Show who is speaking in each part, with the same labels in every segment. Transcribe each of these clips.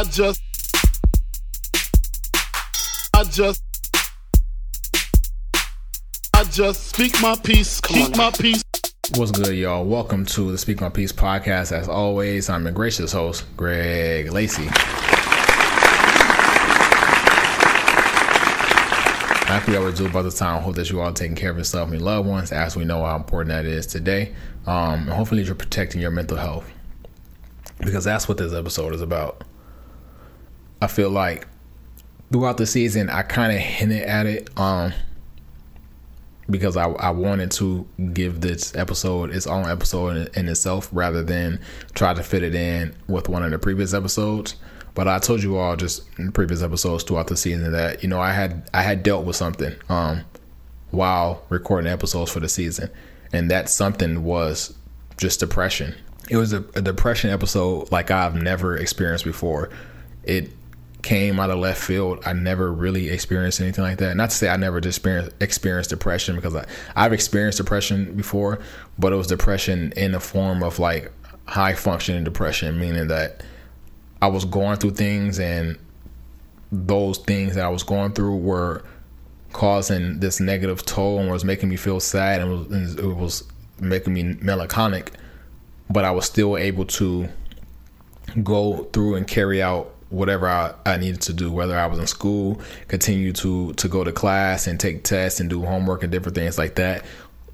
Speaker 1: I just, I just, I just speak my peace, keep my peace.
Speaker 2: What's good, y'all? Welcome to the Speak My Peace podcast. As always, I'm your gracious host, Greg Lacey. We always do about this time, I hope that you all taking care of yourself and your loved ones, as we know how important that is today. Um, and hopefully, you're protecting your mental health because that's what this episode is about. I feel like throughout the season, I kind of hinted at it. Um, because I, I wanted to give this episode its own episode in, in, itself rather than try to fit it in with one of the previous episodes. But I told you all just in previous episodes throughout the season that you know I had I had dealt with something um, while recording episodes for the season, and that something was just depression. It was a, a depression episode like I've never experienced before. It came out of left field. I never really experienced anything like that. Not to say I never experienced, experienced depression because I, I've experienced depression before, but it was depression in the form of like high functioning depression, meaning that I was going through things and those things that I was going through were causing this negative toll and was making me feel sad and, and it was making me melancholic, but I was still able to go through and carry out whatever I, I needed to do, whether I was in school, continue to to go to class and take tests and do homework and different things like that,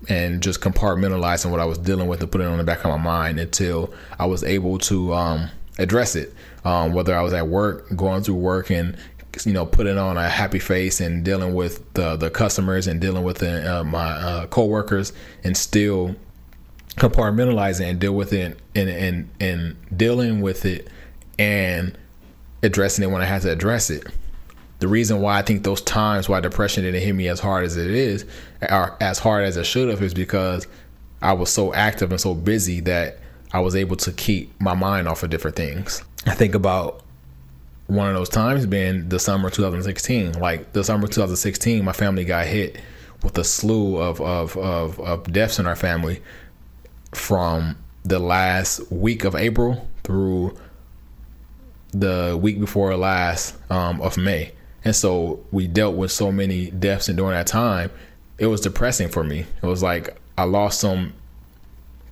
Speaker 2: and just compartmentalizing what I was dealing with and putting it on the back of my mind until I was able to um, address it. Um, whether I was at work, going through work and you know putting on a happy face and dealing with the the customers and dealing with the, uh, my uh, coworkers and still compartmentalizing and deal with it and and and dealing with it and addressing it when I had to address it. The reason why I think those times why depression didn't hit me as hard as it is, or as hard as it should have, is because I was so active and so busy that I was able to keep my mind off of different things. I think about one of those times being the summer 2016. Like the summer 2016, my family got hit with a slew of, of, of, of deaths in our family from the last week of April through the week before last um, of May. And so we dealt with so many deaths, and during that time, it was depressing for me. It was like I lost some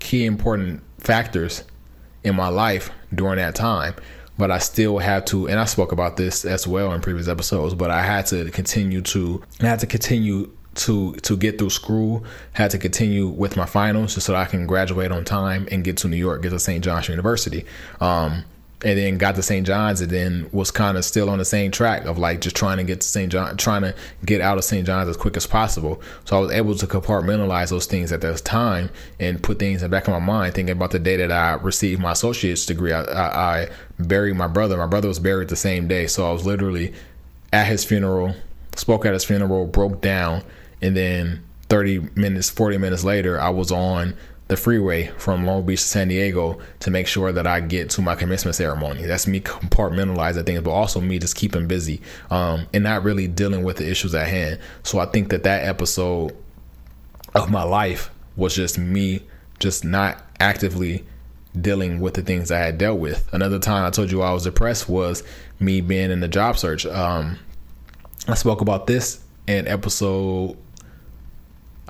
Speaker 2: key important factors in my life during that time, but I still had to, and I spoke about this as well in previous episodes, but I had to continue to, I had to continue to to get through school, had to continue with my finals just so I can graduate on time and get to New York, get to St. John's University. Um, and then got to St. John's and then was kind of still on the same track of like just trying to get to St. John, trying to get out of St. John's as quick as possible. So I was able to compartmentalize those things at that time and put things in the back of my mind, thinking about the day that I received my associate's degree. I, I, I buried my brother. My brother was buried the same day. So I was literally at his funeral, spoke at his funeral, broke down, and then 30 minutes, 40 minutes later, I was on the freeway from Long Beach to San Diego to make sure that I get to my commencement ceremony. That's me compartmentalizing things, but also me just keeping busy um, and not really dealing with the issues at hand. So I think that that episode of my life was just me just not actively dealing with the things I had dealt with. Another time I told you I was depressed was me being in the job search. Um, I spoke about this in episode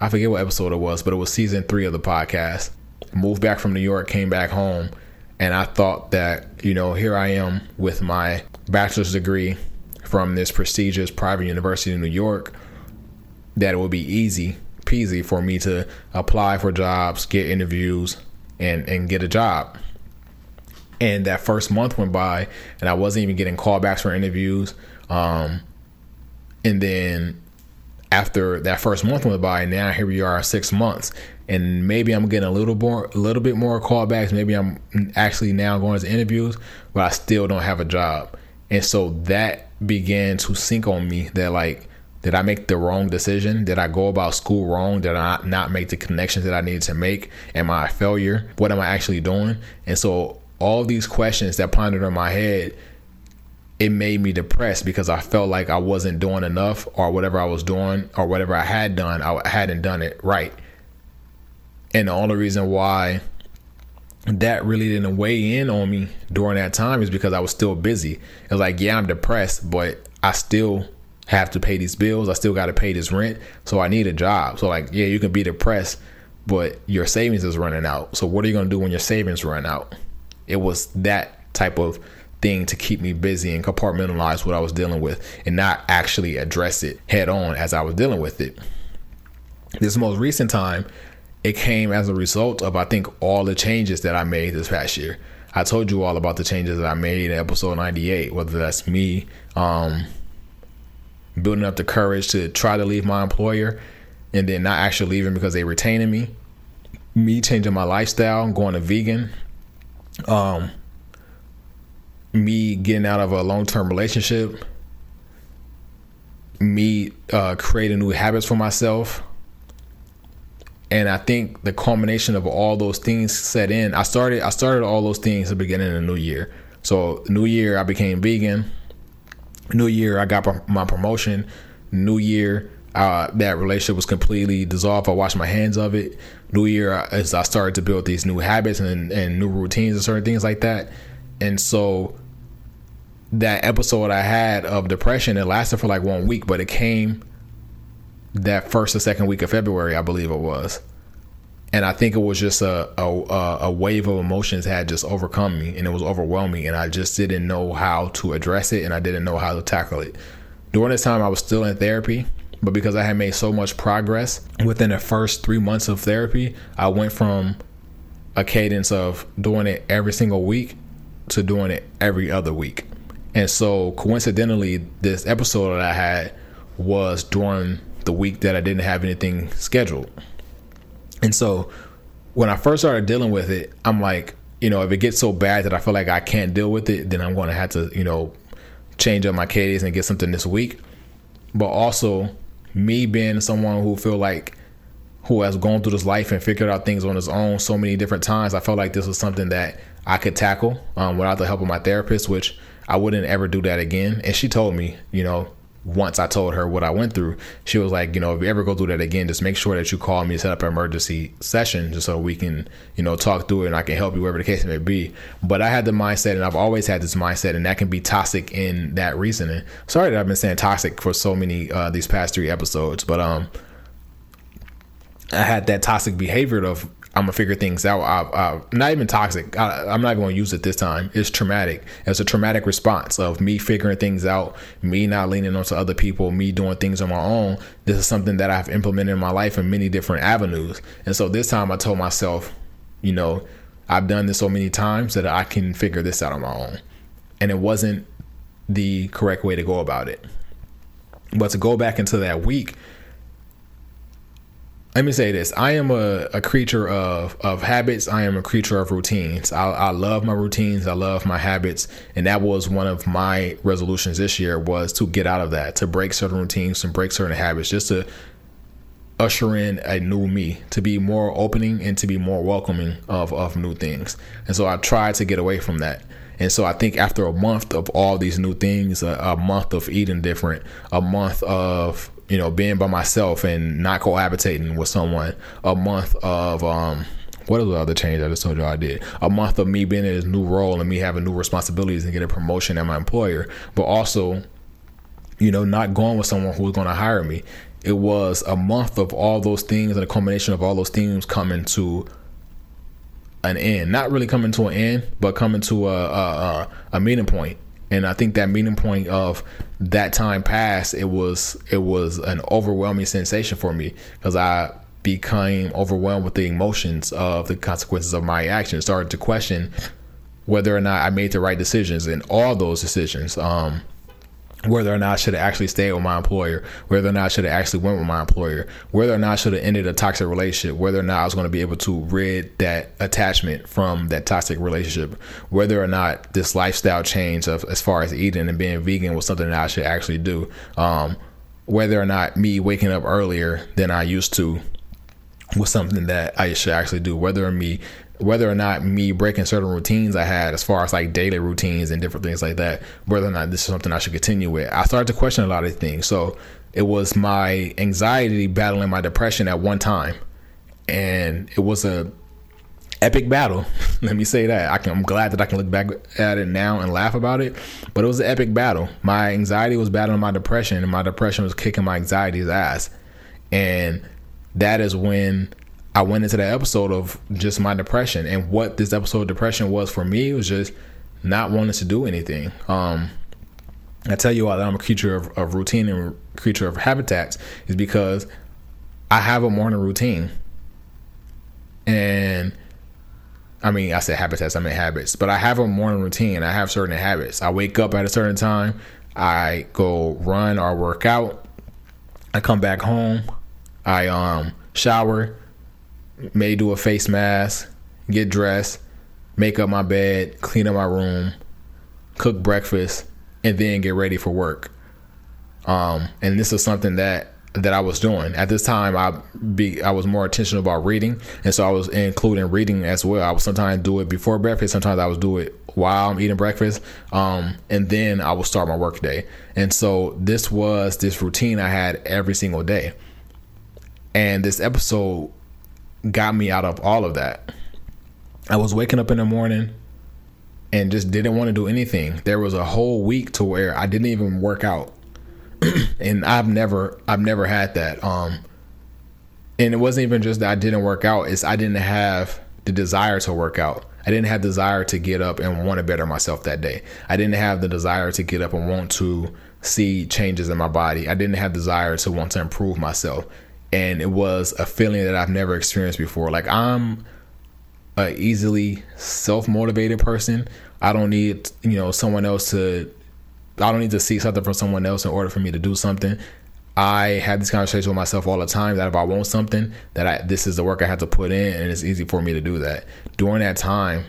Speaker 2: I forget what episode it was, but it was season three of the podcast. Moved back from New York, came back home, and I thought that, you know, here I am with my bachelor's degree from this prestigious private university in New York, that it would be easy peasy for me to apply for jobs, get interviews, and, and get a job. And that first month went by, and I wasn't even getting callbacks for interviews. Um, and then after that first month went by, now here we are, six months, and maybe I'm getting a little more, a little bit more callbacks. Maybe I'm actually now going to interviews, but I still don't have a job, and so that began to sink on me that like, did I make the wrong decision? Did I go about school wrong? Did I not make the connections that I needed to make? Am I a failure? What am I actually doing? And so all these questions that pondered in my head it made me depressed because I felt like I wasn't doing enough or whatever I was doing or whatever I had done, I hadn't done it right. And the only reason why that really didn't weigh in on me during that time is because I was still busy. It's like, yeah, I'm depressed, but I still have to pay these bills. I still got to pay this rent. So I need a job. So, like, yeah, you can be depressed, but your savings is running out. So, what are you going to do when your savings run out? It was that type of thing to keep me busy and compartmentalize what I was dealing with and not actually address it head on as I was dealing with it. This most recent time, it came as a result of I think all the changes that I made this past year. I told you all about the changes that I made in episode 98, whether that's me um, building up the courage to try to leave my employer and then not actually leaving because they retaining me, me changing my lifestyle, and going to vegan, um, me getting out of a long term relationship, me uh, creating new habits for myself and I think the culmination of all those things set in. I started I started all those things at the beginning of the new year. So new year I became vegan. New year I got my promotion. New year uh, that relationship was completely dissolved. I washed my hands of it. New year as I started to build these new habits and, and new routines and certain things like that. And so that episode I had of depression it lasted for like one week, but it came that first or second week of February, I believe it was. And I think it was just a, a, a wave of emotions had just overcome me and it was overwhelming and I just didn't know how to address it and I didn't know how to tackle it. During this time I was still in therapy, but because I had made so much progress within the first 3 months of therapy, I went from a cadence of doing it every single week to doing it every other week. And so coincidentally this episode that I had was during the week that I didn't have anything scheduled. And so when I first started dealing with it, I'm like, you know, if it gets so bad that I feel like I can't deal with it, then I'm going to have to, you know, change up my cadence and get something this week. But also, me being someone who feel like who has gone through this life and figured out things on his own so many different times, I felt like this was something that I could tackle um, without the help of my therapist, which I wouldn't ever do that again. And she told me, you know, once I told her what I went through, she was like, you know, if you ever go through that again, just make sure that you call me, to set up an emergency session just so we can, you know, talk through it and I can help you wherever the case may be. But I had the mindset and I've always had this mindset and that can be toxic in that reasoning. Sorry that I've been saying toxic for so many uh these past three episodes, but um I had that toxic behavior of I'm gonna figure things out. I, I, not even toxic. I, am not even gonna use it this time. It's traumatic. It's a traumatic response of me figuring things out, me not leaning onto other people, me doing things on my own. This is something that I've implemented in my life in many different avenues. And so this time I told myself, you know, I've done this so many times that I can figure this out on my own. And it wasn't the correct way to go about it. But to go back into that week let me say this. I am a, a creature of of habits. I am a creature of routines. I, I love my routines. I love my habits. And that was one of my resolutions this year was to get out of that to break certain routines and break certain habits just to usher in a new me to be more opening and to be more welcoming of, of new things. And so i tried to get away from that and so I think after a month of all these new things, a, a month of eating different, a month of you know, being by myself and not cohabitating with someone, a month of um what are the other change I just told you I did? A month of me being in this new role and me having new responsibilities and getting a promotion at my employer, but also, you know, not going with someone who was going to hire me. It was a month of all those things and a combination of all those things coming to an end. Not really coming to an end, but coming to a a, a meeting point. And I think that meeting point of that time passed, it was it was an overwhelming sensation for me because I became overwhelmed with the emotions of the consequences of my actions. Started to question whether or not I made the right decisions in all those decisions. Um, whether or not I should have actually stayed with my employer, whether or not I should have actually went with my employer, whether or not I should have ended a toxic relationship, whether or not I was going to be able to rid that attachment from that toxic relationship, whether or not this lifestyle change of as far as eating and being vegan was something that I should actually do, um, whether or not me waking up earlier than I used to was something that I should actually do, whether or me whether or not me breaking certain routines I had as far as like daily routines and different things like that, whether or not this is something I should continue with. I started to question a lot of things. So it was my anxiety battling my depression at one time. And it was a epic battle. Let me say that. I can, I'm glad that I can look back at it now and laugh about it. But it was an epic battle. My anxiety was battling my depression, and my depression was kicking my anxiety's ass. And that is when I went into that episode of just my depression. And what this episode of depression was for me was just not wanting to do anything. Um, I tell you all that I'm a creature of, of routine and creature of habitats is because I have a morning routine. And I mean, I said habitats, I mean habits, but I have a morning routine. I have certain habits. I wake up at a certain time. I go run or work out. I come back home. I um shower, may do a face mask, get dressed, make up my bed, clean up my room, cook breakfast, and then get ready for work. Um, and this is something that that I was doing at this time. I be I was more intentional about reading, and so I was including reading as well. I would sometimes do it before breakfast. Sometimes I would do it while I'm eating breakfast, um, and then I would start my work day. And so this was this routine I had every single day. And this episode got me out of all of that. I was waking up in the morning and just didn't want to do anything. There was a whole week to where I didn't even work out. and I've never I've never had that. Um and it wasn't even just that I didn't work out, it's I didn't have the desire to work out. I didn't have desire to get up and want to better myself that day. I didn't have the desire to get up and want to see changes in my body. I didn't have desire to want to improve myself. And it was a feeling that I've never experienced before. Like I'm a easily self-motivated person. I don't need, you know, someone else to I don't need to see something from someone else in order for me to do something. I have this conversation with myself all the time that if I want something, that I this is the work I have to put in, and it's easy for me to do that. During that time,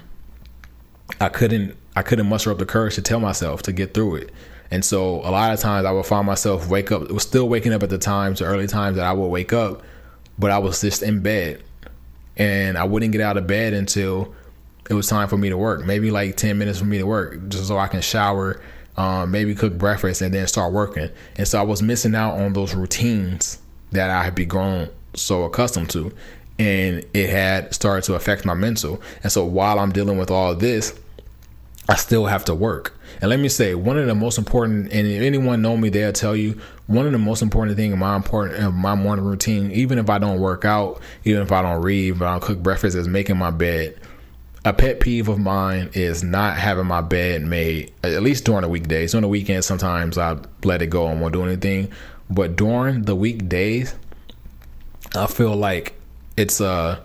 Speaker 2: I couldn't I couldn't muster up the courage to tell myself to get through it. And so a lot of times I would find myself wake up was still waking up at the times, the early times that I would wake up, but I was just in bed. And I wouldn't get out of bed until it was time for me to work. Maybe like 10 minutes for me to work, just so I can shower um, maybe cook breakfast and then start working. And so I was missing out on those routines that I had grown so accustomed to. And it had started to affect my mental. And so while I'm dealing with all this, I still have to work. And let me say, one of the most important, and if anyone know me, they'll tell you one of the most important thing in my important in my morning routine, even if I don't work out, even if I don't read, but I don't cook breakfast, is making my bed a pet peeve of mine is not having my bed made at least during the weekdays. On the weekends, sometimes I let it go and won't do anything, but during the weekdays, I feel like it's uh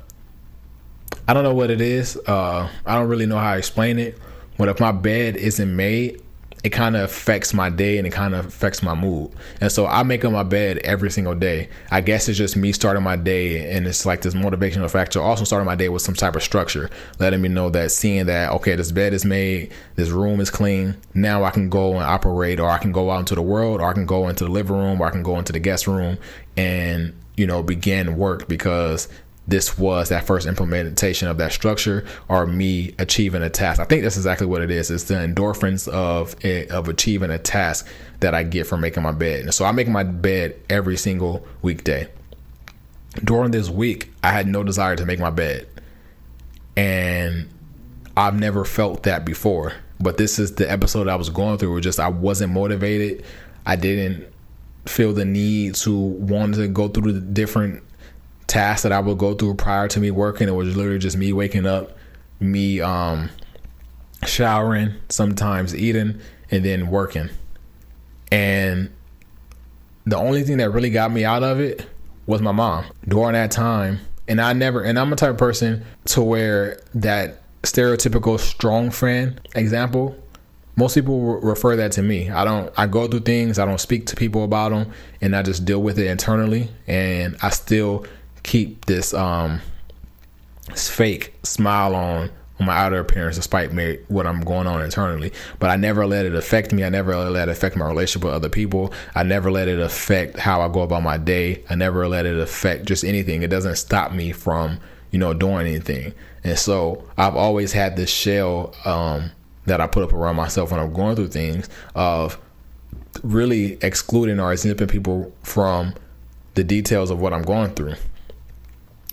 Speaker 2: I don't know what it is. Uh I don't really know how to explain it. But if my bed isn't made, it kind of affects my day and it kind of affects my mood. And so I make up my bed every single day. I guess it's just me starting my day and it's like this motivational factor. Also starting my day with some type of structure, letting me know that seeing that, okay, this bed is made, this room is clean. Now I can go and operate or I can go out into the world or I can go into the living room or I can go into the guest room and, you know, begin work because this was that first implementation of that structure or me achieving a task. I think that's exactly what it is. It's the endorphins of of achieving a task that I get from making my bed. And so I make my bed every single weekday. During this week, I had no desire to make my bed. And I've never felt that before. But this is the episode I was going through. It just I wasn't motivated. I didn't feel the need to want to go through the different tasks that I would go through prior to me working. It was literally just me waking up, me um, showering, sometimes eating, and then working. And the only thing that really got me out of it was my mom during that time. And I never, and I'm a type of person to where that stereotypical strong friend example most people refer that to me. I don't. I go through things. I don't speak to people about them, and I just deal with it internally. And I still keep this um fake smile on my outer appearance despite me what I'm going on internally. But I never let it affect me. I never let it affect my relationship with other people. I never let it affect how I go about my day. I never let it affect just anything. It doesn't stop me from, you know, doing anything. And so I've always had this shell um, that I put up around myself when I'm going through things of really excluding or exempting people from the details of what I'm going through.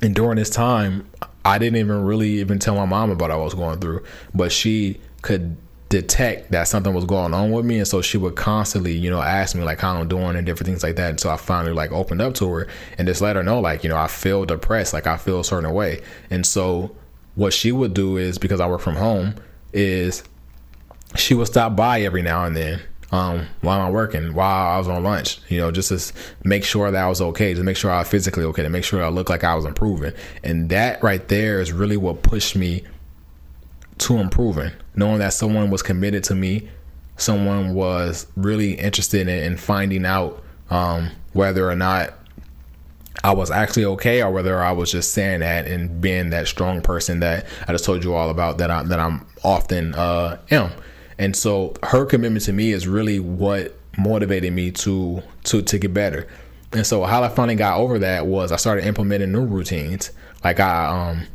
Speaker 2: And during this time, I didn't even really even tell my mom about what I was going through, but she could detect that something was going on with me. And so she would constantly you know ask me like how i'm doing and different things like that. And so i finally like opened up to her and just let her know like you know i feel depressed. Like i feel a certain way. And so what she would do is because i work from home is she would stop by every now and then um, while I'm working, while I was on lunch, you know, just to make sure that I was okay, to make sure I was physically okay, to make sure I looked like I was improving. And that right there is really what pushed me to improving, knowing that someone was committed to me, someone was really interested in, in finding out um, whether or not I was actually okay or whether I was just saying that and being that strong person that I just told you all about that I that I'm often uh, am. And so her commitment to me is really what motivated me to to to get better. And so how I finally got over that was I started implementing new routines. Like I um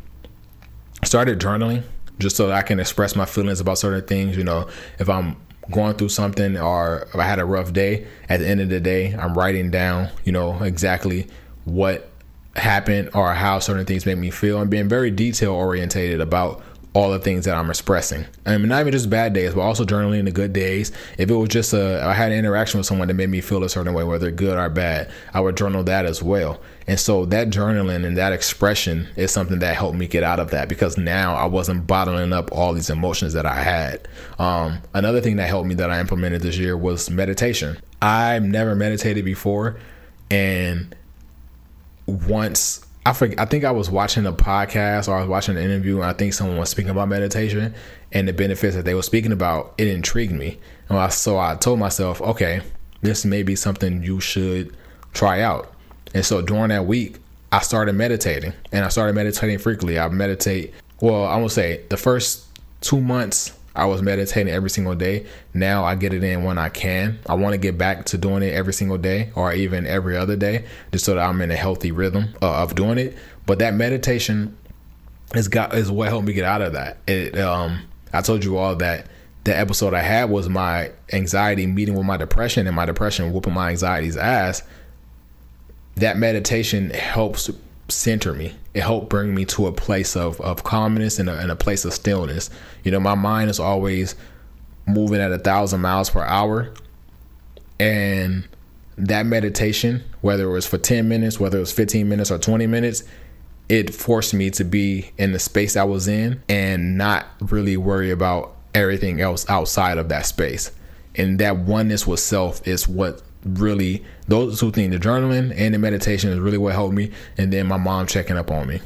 Speaker 2: started journaling just so that I can express my feelings about certain things. You know, if I'm going through something or if I had a rough day, at the end of the day, I'm writing down, you know, exactly what happened or how certain things make me feel and being very detail orientated about all the things that I'm expressing. I mean, not even just bad days, but also journaling the good days. If it was just a, I had an interaction with someone that made me feel a certain way, whether good or bad, I would journal that as well. And so that journaling and that expression is something that helped me get out of that because now I wasn't bottling up all these emotions that I had. Um, another thing that helped me that I implemented this year was meditation. I've never meditated before, and once I forget, I think I was watching a podcast or I was watching an interview and I think someone was speaking about meditation and the benefits that they were speaking about. It intrigued me. And I, so I told myself, okay, this may be something you should try out. And so during that week, I started meditating and I started meditating frequently. I meditate, well, I would say the first two months I was meditating every single day. Now I get it in when I can. I want to get back to doing it every single day or even every other day just so that I'm in a healthy rhythm uh, of doing it. But that meditation is got is what helped me get out of that. It um I told you all that the episode I had was my anxiety meeting with my depression and my depression whooping my anxiety's ass. That meditation helps center me. It helped bring me to a place of, of calmness and a, and a place of stillness. You know, my mind is always moving at a thousand miles per hour. And that meditation, whether it was for 10 minutes, whether it was 15 minutes or 20 minutes, it forced me to be in the space I was in and not really worry about everything else outside of that space. And that oneness with self is what really those two things the journaling and the meditation is really what helped me and then my mom checking up on me.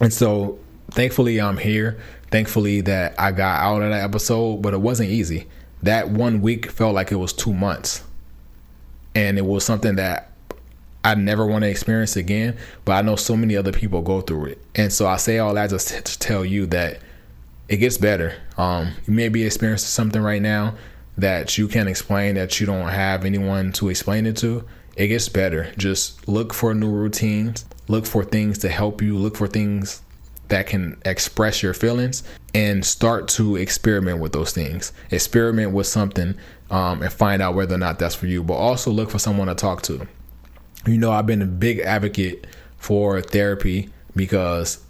Speaker 2: And so thankfully i'm here. Thankfully that i got out of that episode but it wasn't easy. That one week felt like it was two months. And it was something that i never want to experience again but i know so many other people go through it. And so i say all that just to tell you that it gets better. Um, you may be experiencing something right now that you can't explain that you don't have anyone to explain it to, it gets better. Just look for new routines, look for things to help you, look for things that can express your feelings and start to experiment with those things. Experiment with something um, and find out whether or not that's for you, but also look for someone to talk to. You know, I've been a big advocate for therapy because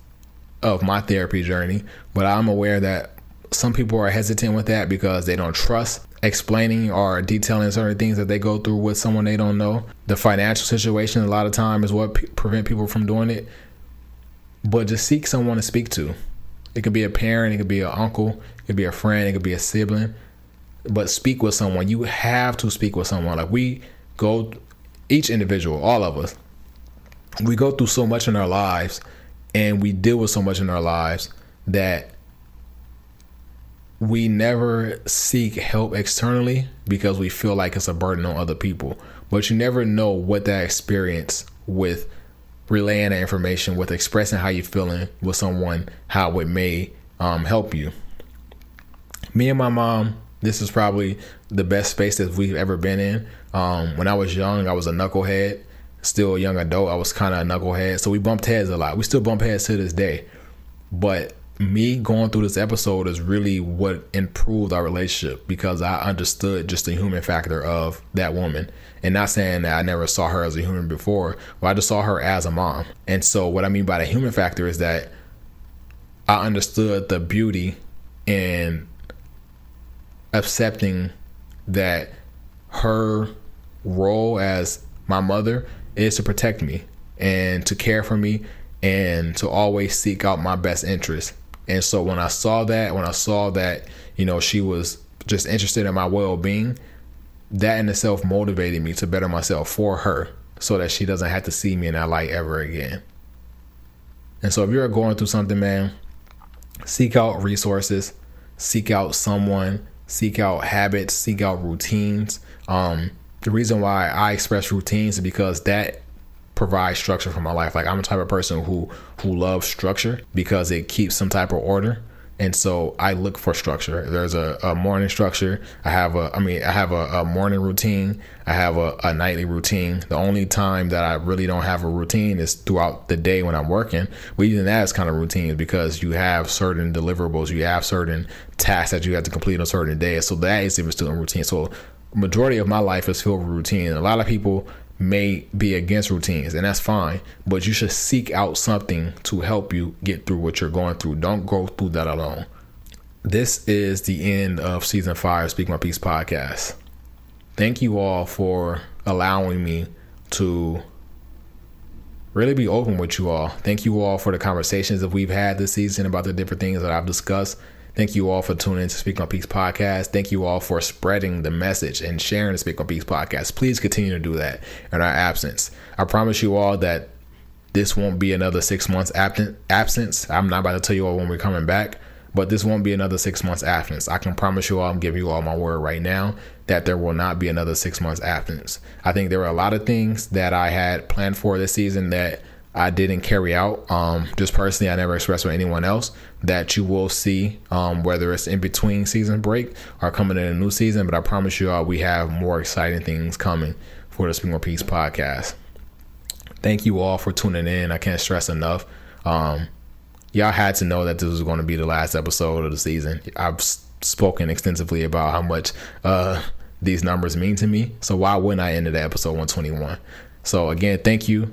Speaker 2: of my therapy journey, but I'm aware that some people are hesitant with that because they don't trust explaining or detailing certain things that they go through with someone they don't know. The financial situation a lot of time is what p- prevent people from doing it. But just seek someone to speak to. It could be a parent, it could be an uncle, it could be a friend, it could be a sibling. But speak with someone. You have to speak with someone. Like we go each individual, all of us. We go through so much in our lives and we deal with so much in our lives that we never seek help externally because we feel like it's a burden on other people. But you never know what that experience with relaying that information, with expressing how you're feeling with someone, how it may um, help you. Me and my mom, this is probably the best space that we've ever been in. Um, when I was young, I was a knucklehead. Still a young adult, I was kind of a knucklehead. So we bumped heads a lot. We still bump heads to this day. But me going through this episode is really what improved our relationship because I understood just the human factor of that woman. And not saying that I never saw her as a human before, but I just saw her as a mom. And so, what I mean by the human factor is that I understood the beauty in accepting that her role as my mother is to protect me and to care for me and to always seek out my best interest. And so when I saw that, when I saw that, you know, she was just interested in my well being, that in itself motivated me to better myself for her so that she doesn't have to see me in that light ever again. And so if you're going through something, man, seek out resources, seek out someone, seek out habits, seek out routines. Um, the reason why I express routines is because that provide structure for my life. Like I'm a type of person who who loves structure because it keeps some type of order. And so I look for structure. There's a, a morning structure. I have a, I mean, I have a, a morning routine. I have a, a, nightly routine. The only time that I really don't have a routine is throughout the day when I'm working. But even that is kind of routine because you have certain deliverables, you have certain tasks that you have to complete on a certain days. So that is even still in routine. So majority of my life is filled with routine. A lot of people may be against routines, and that's fine. But you should seek out something to help you get through what you're going through. Don't go through that alone. This is the end of season five, Speak My Peace podcast. Thank you all for allowing me to really be open with you all. Thank you all for the conversations that we've had this season about the different things that I've discussed. Thank you all for tuning in to Speak My Peace podcast. Thank you all for spreading the message and sharing the Speak My Peace podcast. Please continue to do that in our absence. I promise you all that this won't be another six months absence. I'm not about to tell you all when we're coming back, but this won't be another six months absence. I can promise you all, I'm giving you all my word right now that there will not be another six months absence. I think there were a lot of things that I had planned for this season that I didn't carry out. Um, just personally, I never expressed with anyone else that you will see, um, whether it's in between season break or coming in a new season. But I promise you all, we have more exciting things coming for the Speak My Peace podcast. Thank you all for tuning in. I can't stress enough. Um, y'all had to know that this was going to be the last episode of the season. I've spoken extensively about how much uh, these numbers mean to me. So why wouldn't I end the episode 121? So again, thank you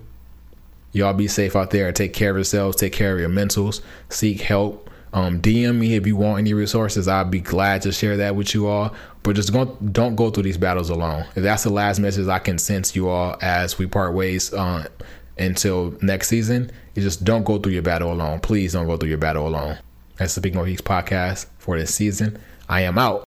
Speaker 2: Y'all be safe out there and take care of yourselves, take care of your mentals, seek help. Um, DM me if you want any resources. I'd be glad to share that with you all. But just don't don't go through these battles alone. If that's the last message I can sense you all as we part ways uh, until next season, just don't go through your battle alone. Please don't go through your battle alone. That's the Speak My Peace podcast for this season. I am out.